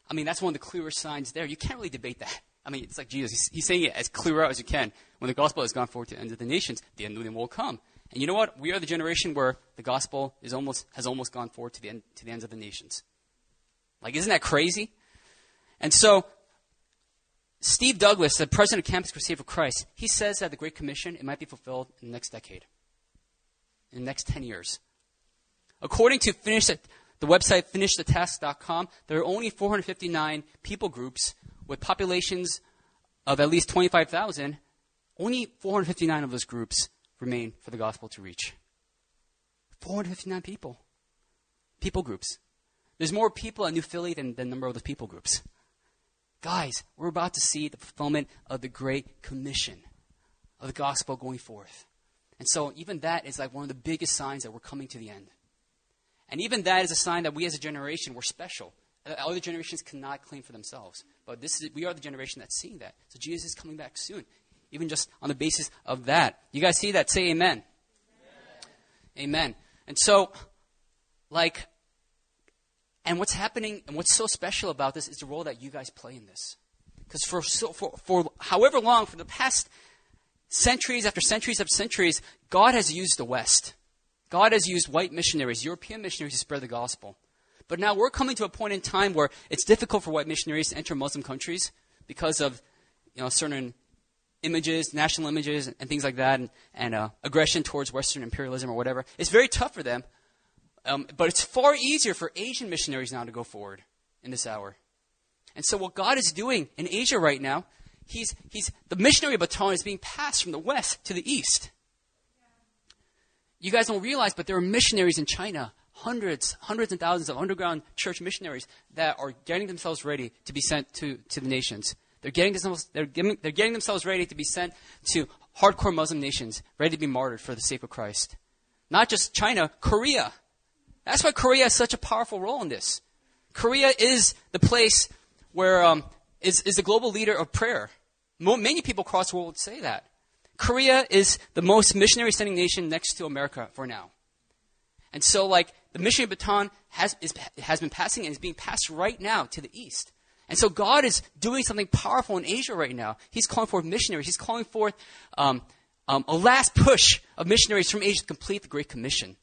I mean, that's one of the clearest signs there. You can't really debate that. I mean, it's like Jesus. He's, he's saying it as clear out as you can. When the gospel has gone forth to the ends of the nations, the end of them will come. And you know what? We are the generation where the gospel is almost, has almost gone forward to the, end, to the ends of the nations. Like, isn't that crazy? And so, Steve Douglass, the president of Campus Crusade for Christ, he says that the Great Commission, it might be fulfilled in the next decade, in the next 10 years. According to finish the, the website finishthetask.com, there are only 459 people groups with populations of at least 25,000. Only 459 of those groups remain for the gospel to reach. 459 people. People groups. There's more people at New Philly than the number of those people groups. Guys, we're about to see the fulfillment of the Great Commission of the gospel going forth. And so, even that is like one of the biggest signs that we're coming to the end. And even that is a sign that we as a generation, we're special. Uh, other generations cannot claim for themselves. But this is, we are the generation that's seeing that. So, Jesus is coming back soon even just on the basis of that. You guys see that? Say amen. Amen. amen. And so, like, and what's happening and what's so special about this is the role that you guys play in this. Because for, so, for, for however long, for the past centuries after centuries after centuries, God has used the West. God has used white missionaries, European missionaries to spread the gospel. But now we're coming to a point in time where it's difficult for white missionaries to enter Muslim countries because of you know, certain images, national images, and things like that, and, and uh, aggression towards Western imperialism or whatever. It's very tough for them. Um, but it's far easier for Asian missionaries now to go forward in this hour. And so, what God is doing in Asia right now, he's, he's, the missionary baton is being passed from the west to the east. you guys don't realize, but there are missionaries in China, hundreds, hundreds and thousands of underground church missionaries that are getting themselves ready to be sent to, to the nations. They're getting, themselves, they're, getting, they're getting themselves ready to be sent to hardcore Muslim nations, ready to be martyred for the sake of Christ. Not just China, Korea. That's why Korea has such a powerful role in this. Korea is the place where um, is, is the global leader of prayer. Many people across the world would say that. Korea is the most missionary sending nation next to America for now. And so, like, the missionary baton has, is, has been passing and is being passed right now to the east. And so, God is doing something powerful in Asia right now. He's calling forth missionaries. He's calling forth um, um, a last push of missionaries from Asia to complete the Great Commission.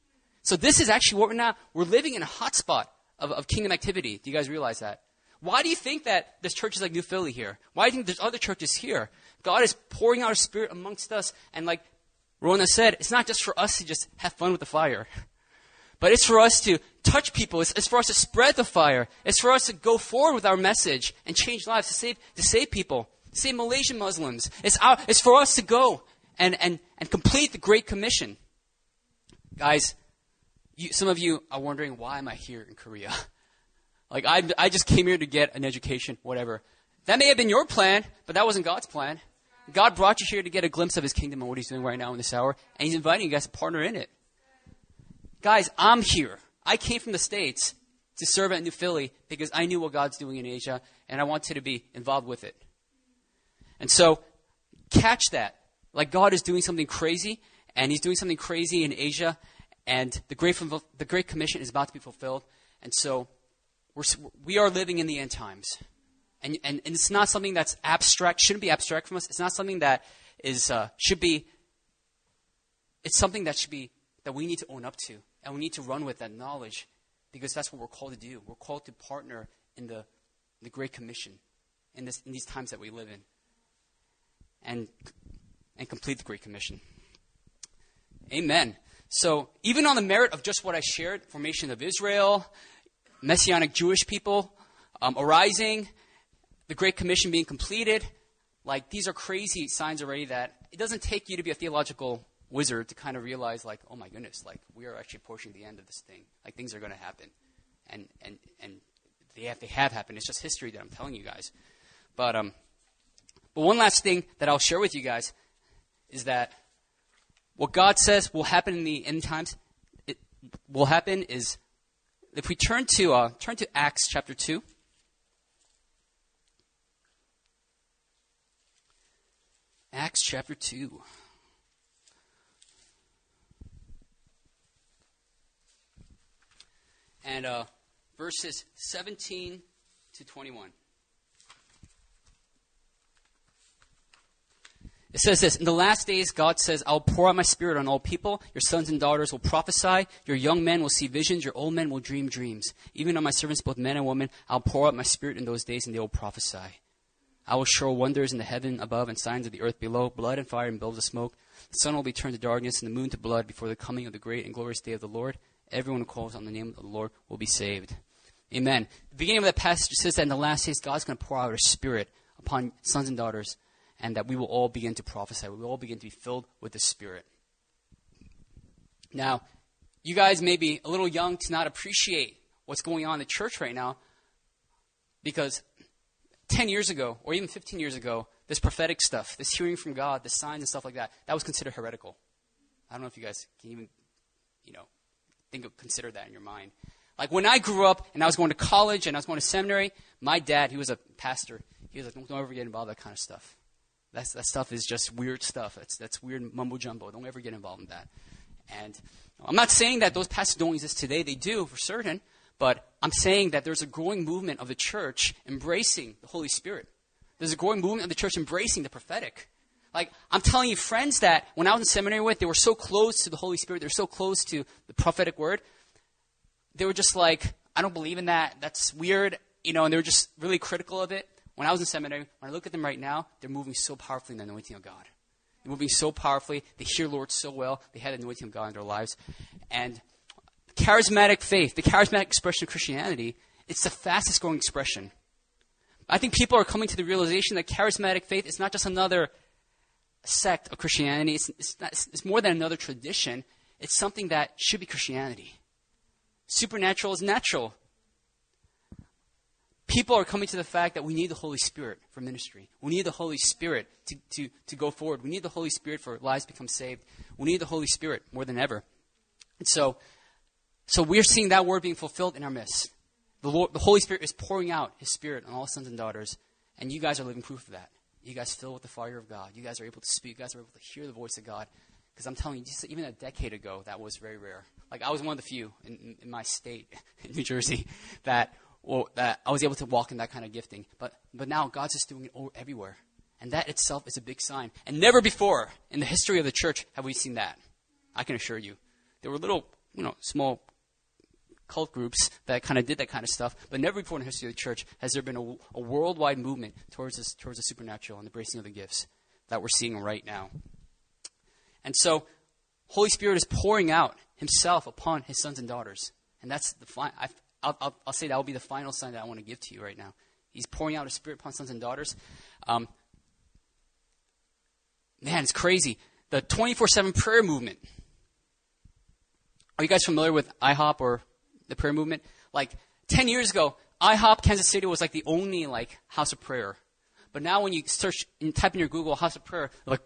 So, this is actually what we're now, we're living in a hotspot of, of kingdom activity. Do you guys realize that? Why do you think that there's churches like New Philly here? Why do you think there's other churches here? God is pouring out His Spirit amongst us. And like Rona said, it's not just for us to just have fun with the fire, but it's for us to touch people. It's, it's for us to spread the fire. It's for us to go forward with our message and change lives, to save, to save people, save Malaysian Muslims. It's, our, it's for us to go and, and, and complete the Great Commission. Guys, you, some of you are wondering, why am I here in Korea? Like, I, I just came here to get an education, whatever. That may have been your plan, but that wasn't God's plan. God brought you here to get a glimpse of his kingdom and what he's doing right now in this hour, and he's inviting you guys to partner in it. Guys, I'm here. I came from the States to serve at New Philly because I knew what God's doing in Asia, and I wanted to be involved with it. And so, catch that. Like God is doing something crazy, and he's doing something crazy in Asia, and the Great, the Great Commission is about to be fulfilled. And so, we're, we are living in the end times. And, and, and it's not something that's abstract, shouldn't be abstract from us. It's not something that is, uh, should be, it's something that should be, that we need to own up to. And we need to run with that knowledge because that's what we're called to do. We're called to partner in the, the Great Commission in, this, in these times that we live in and, and complete the Great Commission. Amen. So, even on the merit of just what I shared, formation of Israel, Messianic Jewish people um, arising, the Great Commission being completed. Like, these are crazy signs already that it doesn't take you to be a theological wizard to kind of realize, like, oh my goodness, like, we are actually approaching the end of this thing. Like, things are going to happen. And, and, and they have, they have happened. It's just history that I'm telling you guys. But, um, but one last thing that I'll share with you guys is that what God says will happen in the end times, it will happen is if we turn to uh, turn to Acts chapter two. Acts chapter 2. And uh, verses 17 to 21. It says this In the last days, God says, I'll pour out my spirit on all people. Your sons and daughters will prophesy. Your young men will see visions. Your old men will dream dreams. Even on my servants, both men and women, I'll pour out my spirit in those days, and they will prophesy. I will show wonders in the heaven above and signs of the earth below, blood and fire and billows of smoke. The sun will be turned to darkness and the moon to blood before the coming of the great and glorious day of the Lord. Everyone who calls on the name of the Lord will be saved. Amen. The beginning of that passage says that in the last days, God's going to pour out His Spirit upon sons and daughters and that we will all begin to prophesy. We will all begin to be filled with the Spirit. Now, you guys may be a little young to not appreciate what's going on in the church right now because 10 years ago, or even 15 years ago, this prophetic stuff, this hearing from God, the signs and stuff like that, that was considered heretical. I don't know if you guys can even, you know, think of, consider that in your mind. Like when I grew up and I was going to college and I was going to seminary, my dad, he was a pastor, he was like, don't, don't ever get involved in that kind of stuff. That's, that stuff is just weird stuff. That's, that's weird mumbo jumbo. Don't ever get involved in that. And I'm not saying that those pastors don't exist today. They do, for certain. But I'm saying that there's a growing movement of the church embracing the Holy Spirit. There's a growing movement of the church embracing the prophetic. Like, I'm telling you, friends that when I was in seminary with, they were so close to the Holy Spirit, they were so close to the prophetic word, they were just like, I don't believe in that. That's weird. You know, and they were just really critical of it. When I was in seminary, when I look at them right now, they're moving so powerfully in the anointing of God. They're moving so powerfully. They hear Lord so well. They had the anointing of God in their lives. And charismatic faith, the charismatic expression of Christianity, it's the fastest growing expression. I think people are coming to the realization that charismatic faith is not just another sect of Christianity. It's, it's, not, it's more than another tradition. It's something that should be Christianity. Supernatural is natural. People are coming to the fact that we need the Holy Spirit for ministry. We need the Holy Spirit to, to, to go forward. We need the Holy Spirit for lives become saved. We need the Holy Spirit more than ever. And so, so we're seeing that word being fulfilled in our midst. The, Lord, the Holy Spirit is pouring out His Spirit on all sons and daughters, and you guys are living proof of that. You guys fill with the fire of God. You guys are able to speak. You guys are able to hear the voice of God. Because I'm telling you, just even a decade ago, that was very rare. Like I was one of the few in, in, my state, in New Jersey, that well, that I was able to walk in that kind of gifting. But but now God's just doing it everywhere, and that itself is a big sign. And never before in the history of the church have we seen that. I can assure you, there were little, you know, small cult groups that kind of did that kind of stuff, but never before in the history of the church has there been a, a worldwide movement towards this, towards the supernatural and the bracing of the gifts that we're seeing right now. And so, Holy Spirit is pouring out Himself upon His sons and daughters, and that's the fi- I'll, I'll, I'll, say that will be the final sign that I want to give to you right now. He's pouring out His Spirit upon sons and daughters. Um, man, it's crazy. The 24 7 prayer movement. Are you guys familiar with IHOP or the prayer movement. Like 10 years ago, IHOP Kansas City was like the only like house of prayer. But now when you search and type in your Google house of prayer, like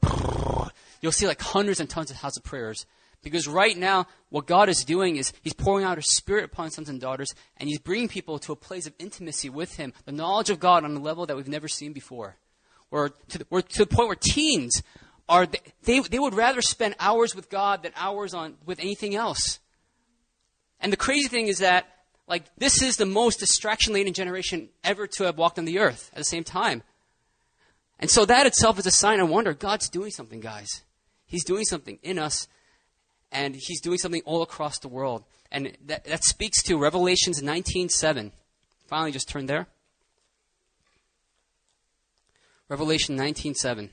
you'll see like hundreds and tons of house of prayers. Because right now, what God is doing is He's pouring out His Spirit upon sons and daughters, and He's bringing people to a place of intimacy with Him, the knowledge of God on a level that we've never seen before. Or to the, or to the point where teens are, they, they would rather spend hours with God than hours on, with anything else. And the crazy thing is that, like, this is the most distraction laden generation ever to have walked on the earth at the same time. And so that itself is a sign of wonder. God's doing something, guys. He's doing something in us, and He's doing something all across the world. And that, that speaks to Revelations 19.7. Finally, just turn there. Revelation 19.7.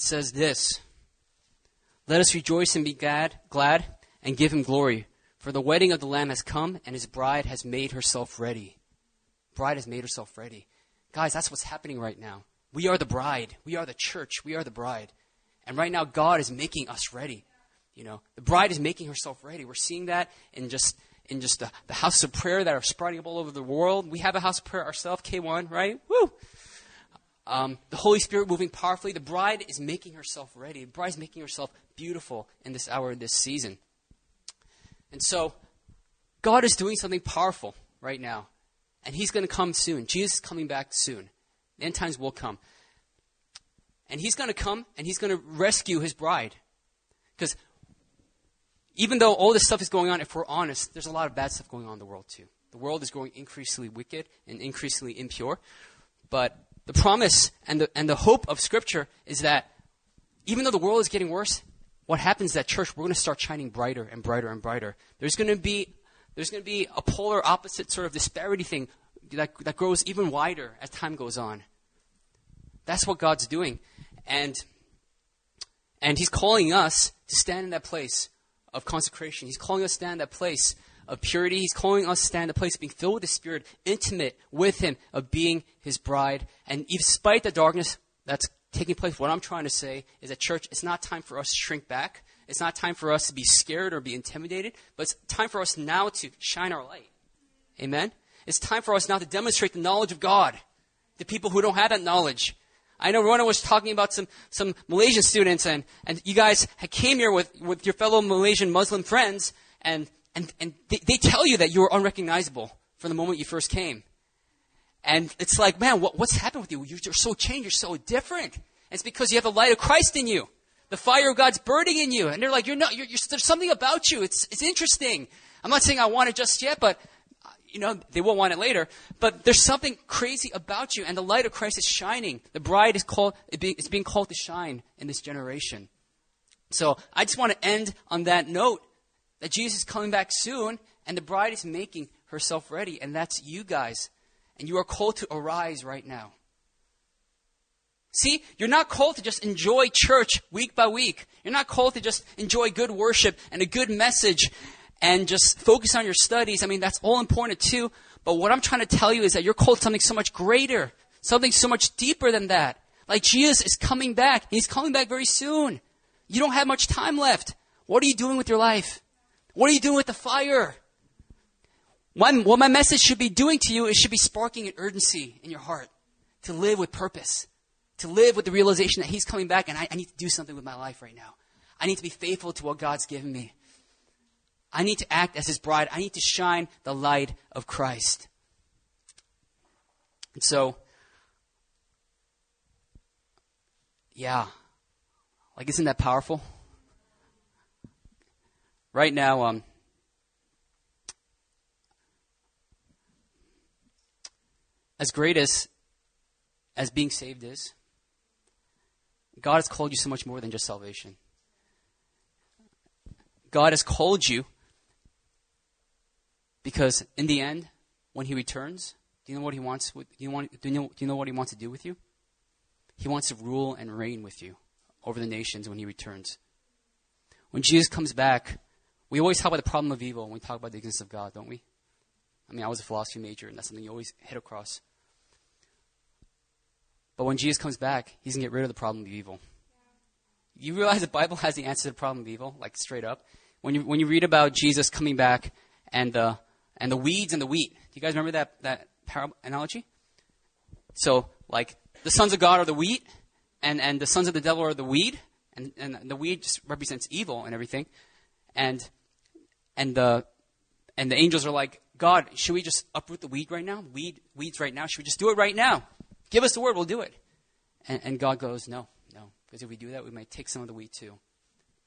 says this Let us rejoice and be glad, glad and give him glory, for the wedding of the Lamb has come, and his bride has made herself ready. Bride has made herself ready. Guys, that's what's happening right now. We are the bride. We are the church. We are the bride. And right now, God is making us ready. You know, the bride is making herself ready. We're seeing that in just in just the, the house of prayer that are sprouting up all over the world. We have a house of prayer ourselves, K1, right? Woo! Um, the Holy Spirit moving powerfully. The bride is making herself ready. The bride is making herself beautiful in this hour, this season. And so, God is doing something powerful right now. And He's going to come soon. Jesus is coming back soon. The end times will come. And He's going to come and He's going to rescue His bride. Because even though all this stuff is going on, if we're honest, there's a lot of bad stuff going on in the world too. The world is growing increasingly wicked and increasingly impure. But the promise and the, and the hope of Scripture is that even though the world is getting worse, what happens is that church, we're going to start shining brighter and brighter and brighter. There's going to be, there's going to be a polar opposite sort of disparity thing that, that grows even wider as time goes on. That's what God's doing. And, and He's calling us to stand in that place of consecration. He's calling us to stand in that place of purity. He's calling us to stand in the place of being filled with the Spirit, intimate with Him, of being His bride. And despite the darkness that's taking place, what I'm trying to say is that, church, it's not time for us to shrink back. It's not time for us to be scared or be intimidated, but it's time for us now to shine our light. Amen? It's time for us now to demonstrate the knowledge of God to people who don't have that knowledge. I know Rona was talking about some, some Malaysian students, and, and you guys came here with, with your fellow Malaysian Muslim friends, and and, and they, they tell you that you're unrecognizable from the moment you first came. And it's like, man, what, what's happened with you? You're so changed. You're so different. And it's because you have the light of Christ in you. The fire of God's burning in you. And they're like, you're not, you're, you're, there's something about you. It's, it's interesting. I'm not saying I want it just yet, but, you know, they will want it later. But there's something crazy about you. And the light of Christ is shining. The bride is called, it's being called to shine in this generation. So I just want to end on that note that Jesus is coming back soon and the bride is making herself ready, and that's you guys. And you are called to arise right now. See, you're not called to just enjoy church week by week. You're not called to just enjoy good worship and a good message and just focus on your studies. I mean, that's all important too. But what I'm trying to tell you is that you're called to something so much greater, Something so much deeper than that. Like Jesus is coming back. He's coming back very soon. You don't have much time left. What are you doing with your life? What are you doing with the fire? what my message should be doing to you, it should be sparking an urgency in your heart to live with purpose, to live with the realization that He's coming back and I, I need to do something with my life right now. I need to be faithful to what God's given me. I need to act as His bride. I need to shine the light of Christ. And so, yeah, like, isn't that powerful? Right now, um, as great as as being saved is, God has called you so much more than just salvation. God has called you because in the end, when He returns, do you know what He wants? Do you, want, do, you know, do you know what He wants to do with you? He wants to rule and reign with you over the nations when He returns. When Jesus comes back, we always talk about the problem of evil when we talk about the existence of God, don't we? I mean, I was a philosophy major, and that's something you always hit across. But when Jesus comes back, he's going to get rid of the problem of evil. You realize the Bible has the answer to the problem of evil, like straight up. When you, when you read about Jesus coming back and the, and the weeds and the wheat, do you guys remember that, that parable analogy? So, like, the sons of God are the wheat, and, and the sons of the devil are the weed, and, and the weed just represents evil and everything. And, and, the, and the angels are like, God, should we just uproot the weed right now? Weed, weeds right now? Should we just do it right now? Give us the word, we'll do it. And, and God goes, No, no. Because if we do that, we might take some of the weed too.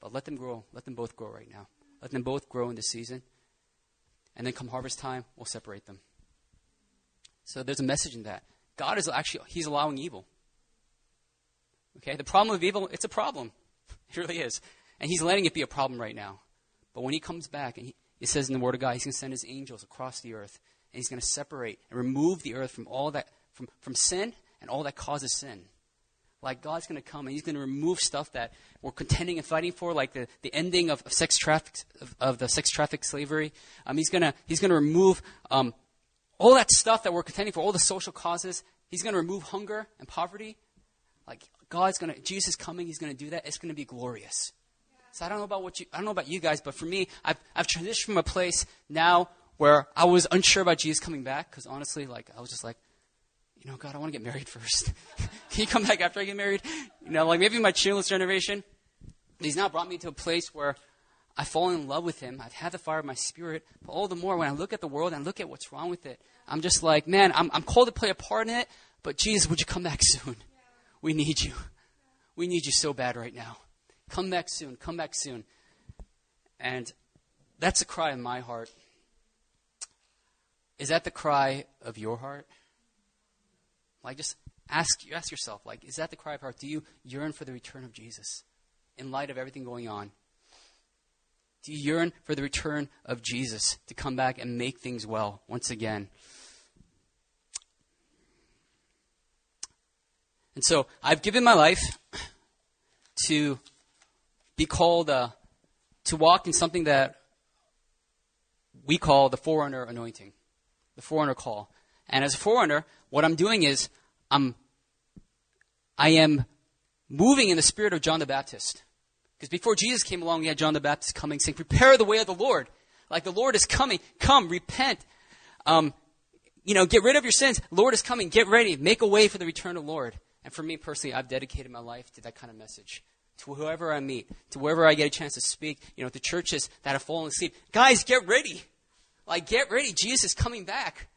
But let them grow. Let them both grow right now. Let them both grow in this season. And then come harvest time, we'll separate them. So there's a message in that. God is actually, He's allowing evil. Okay? The problem of evil, it's a problem. It really is. And He's letting it be a problem right now. But when He comes back, and he, it says in the Word of God, He's going to send His angels across the earth, and He's going to separate and remove the earth from all that from, from sin and all that causes sin. Like God's going to come and He's going to remove stuff that we're contending and fighting for, like the, the ending of, of sex traffic of, of, the sex traffic slavery. Um, he's going to He's going to remove um, all that stuff that we're contending for, all the social causes. He's going to remove hunger and poverty. Like God's going to Jesus is coming. He's going to do that. It's going to be glorious. So I don't know about what you I don't know about you guys, but for me, I've I've transitioned from a place now where I was unsure about Jesus coming back because honestly, like I was just like you know, God, I want to get married first. Can you come back after I get married? You know, like maybe my children's generation. He's now brought me to a place where I've fallen in love with him. I've had the fire of my spirit. But all the more when I look at the world and look at what's wrong with it, I'm just like, man, I'm, I'm called to play a part in it, but Jesus, would you come back soon? We need you. We need you so bad right now. Come back soon. Come back soon. And that's a cry in my heart. Is that the cry of your heart? Like, just ask, ask yourself, like, is that the cry of heart? Do you yearn for the return of Jesus in light of everything going on? Do you yearn for the return of Jesus to come back and make things well once again? And so I've given my life to be called, uh, to walk in something that we call the forerunner anointing, the forerunner call. And as a forerunner, what I'm doing is I'm, I am moving in the spirit of John the Baptist. Because before Jesus came along, we had John the Baptist coming saying, prepare the way of the Lord. Like the Lord is coming. Come, repent. Um, you know, get rid of your sins. Lord is coming. Get ready. Make a way for the return of the Lord. And for me personally, I've dedicated my life to that kind of message. To whoever I meet, to wherever I get a chance to speak, you know, to churches that have fallen asleep. Guys, get ready. Like, get ready. Jesus is coming back.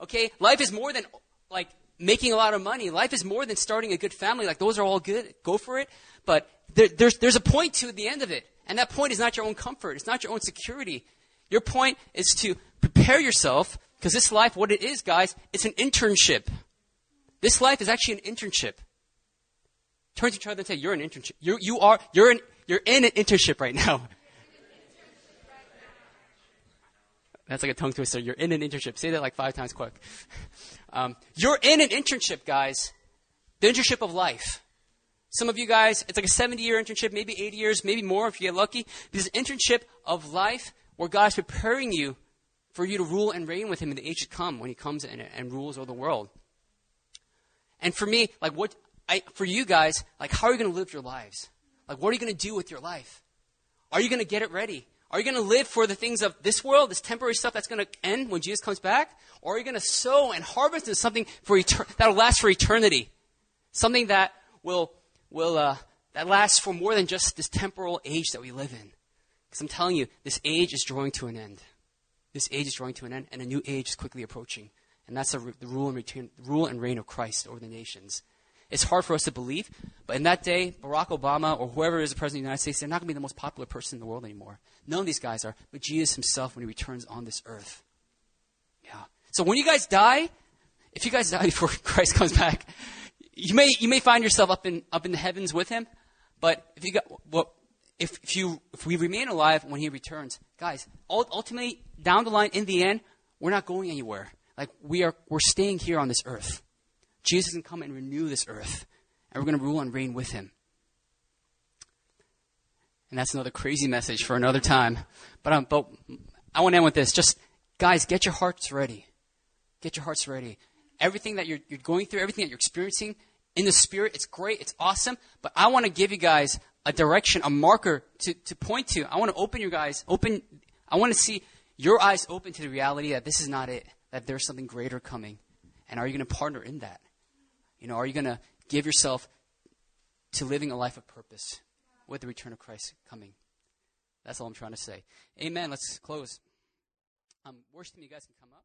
Okay? Life is more than like making a lot of money. Life is more than starting a good family. Like those are all good. Go for it. But there, there's, there's a point to the end of it. And that point is not your own comfort. It's not your own security. Your point is to prepare yourself because this life, what it is, guys, it's an internship. This life is actually an internship. Turn to each other and say, you're an internship. You, you are, you're, an, you're in an internship right now. That's like a tongue twister. You're in an internship. Say that like five times quick. Um, you're in an internship, guys. The internship of life. Some of you guys, it's like a 70 year internship, maybe 80 years, maybe more if you get lucky. This internship of life where God's preparing you for you to rule and reign with Him in the age to come when He comes and, and rules over the world. And for me, like what, I, for you guys, like how are you going to live your lives? Like what are you going to do with your life? Are you going to get it ready? Are you going to live for the things of this world, this temporary stuff that's going to end when Jesus comes back? Or are you going to sow and harvest into something for etern- that'll last for eternity? Something that will, will, uh, that lasts for more than just this temporal age that we live in. Because I'm telling you, this age is drawing to an end. This age is drawing to an end, and a new age is quickly approaching. And that's the, rule, and return, rule and reign of Christ over the nations. It's hard for us to believe, but in that day, Barack Obama or whoever is the president of the United States, they're not going to be the most popular person in the world anymore. None of these guys are, but Jesus himself when he returns on this earth. Yeah. So when you guys die, if you guys die before Christ comes back, you may, you may find yourself up in, up in the heavens with him, but if you got, well, if, if you, if we remain alive when he returns, guys, ultimately, down the line, in the end, we're not going anywhere. Like, we are, we're staying here on this earth. Jesus can come and renew this earth, and we're going to rule and reign with him. And that's another crazy message for another time. But, um, but I want to end with this. Just, guys, get your hearts ready. Get your hearts ready. Everything that you're, you're going through, everything that you're experiencing in the Spirit, it's great, it's awesome. But I want to give you guys a direction, a marker to, to point to. I want to open your guys, open, I want to see your eyes open to the reality that this is not it, that there's something greater coming. And are you going to partner in that? You know, are you going to give yourself to living a life of purpose with the return of Christ coming? That's all I'm trying to say. Amen. Let's close. Um, worship team, you guys can come up.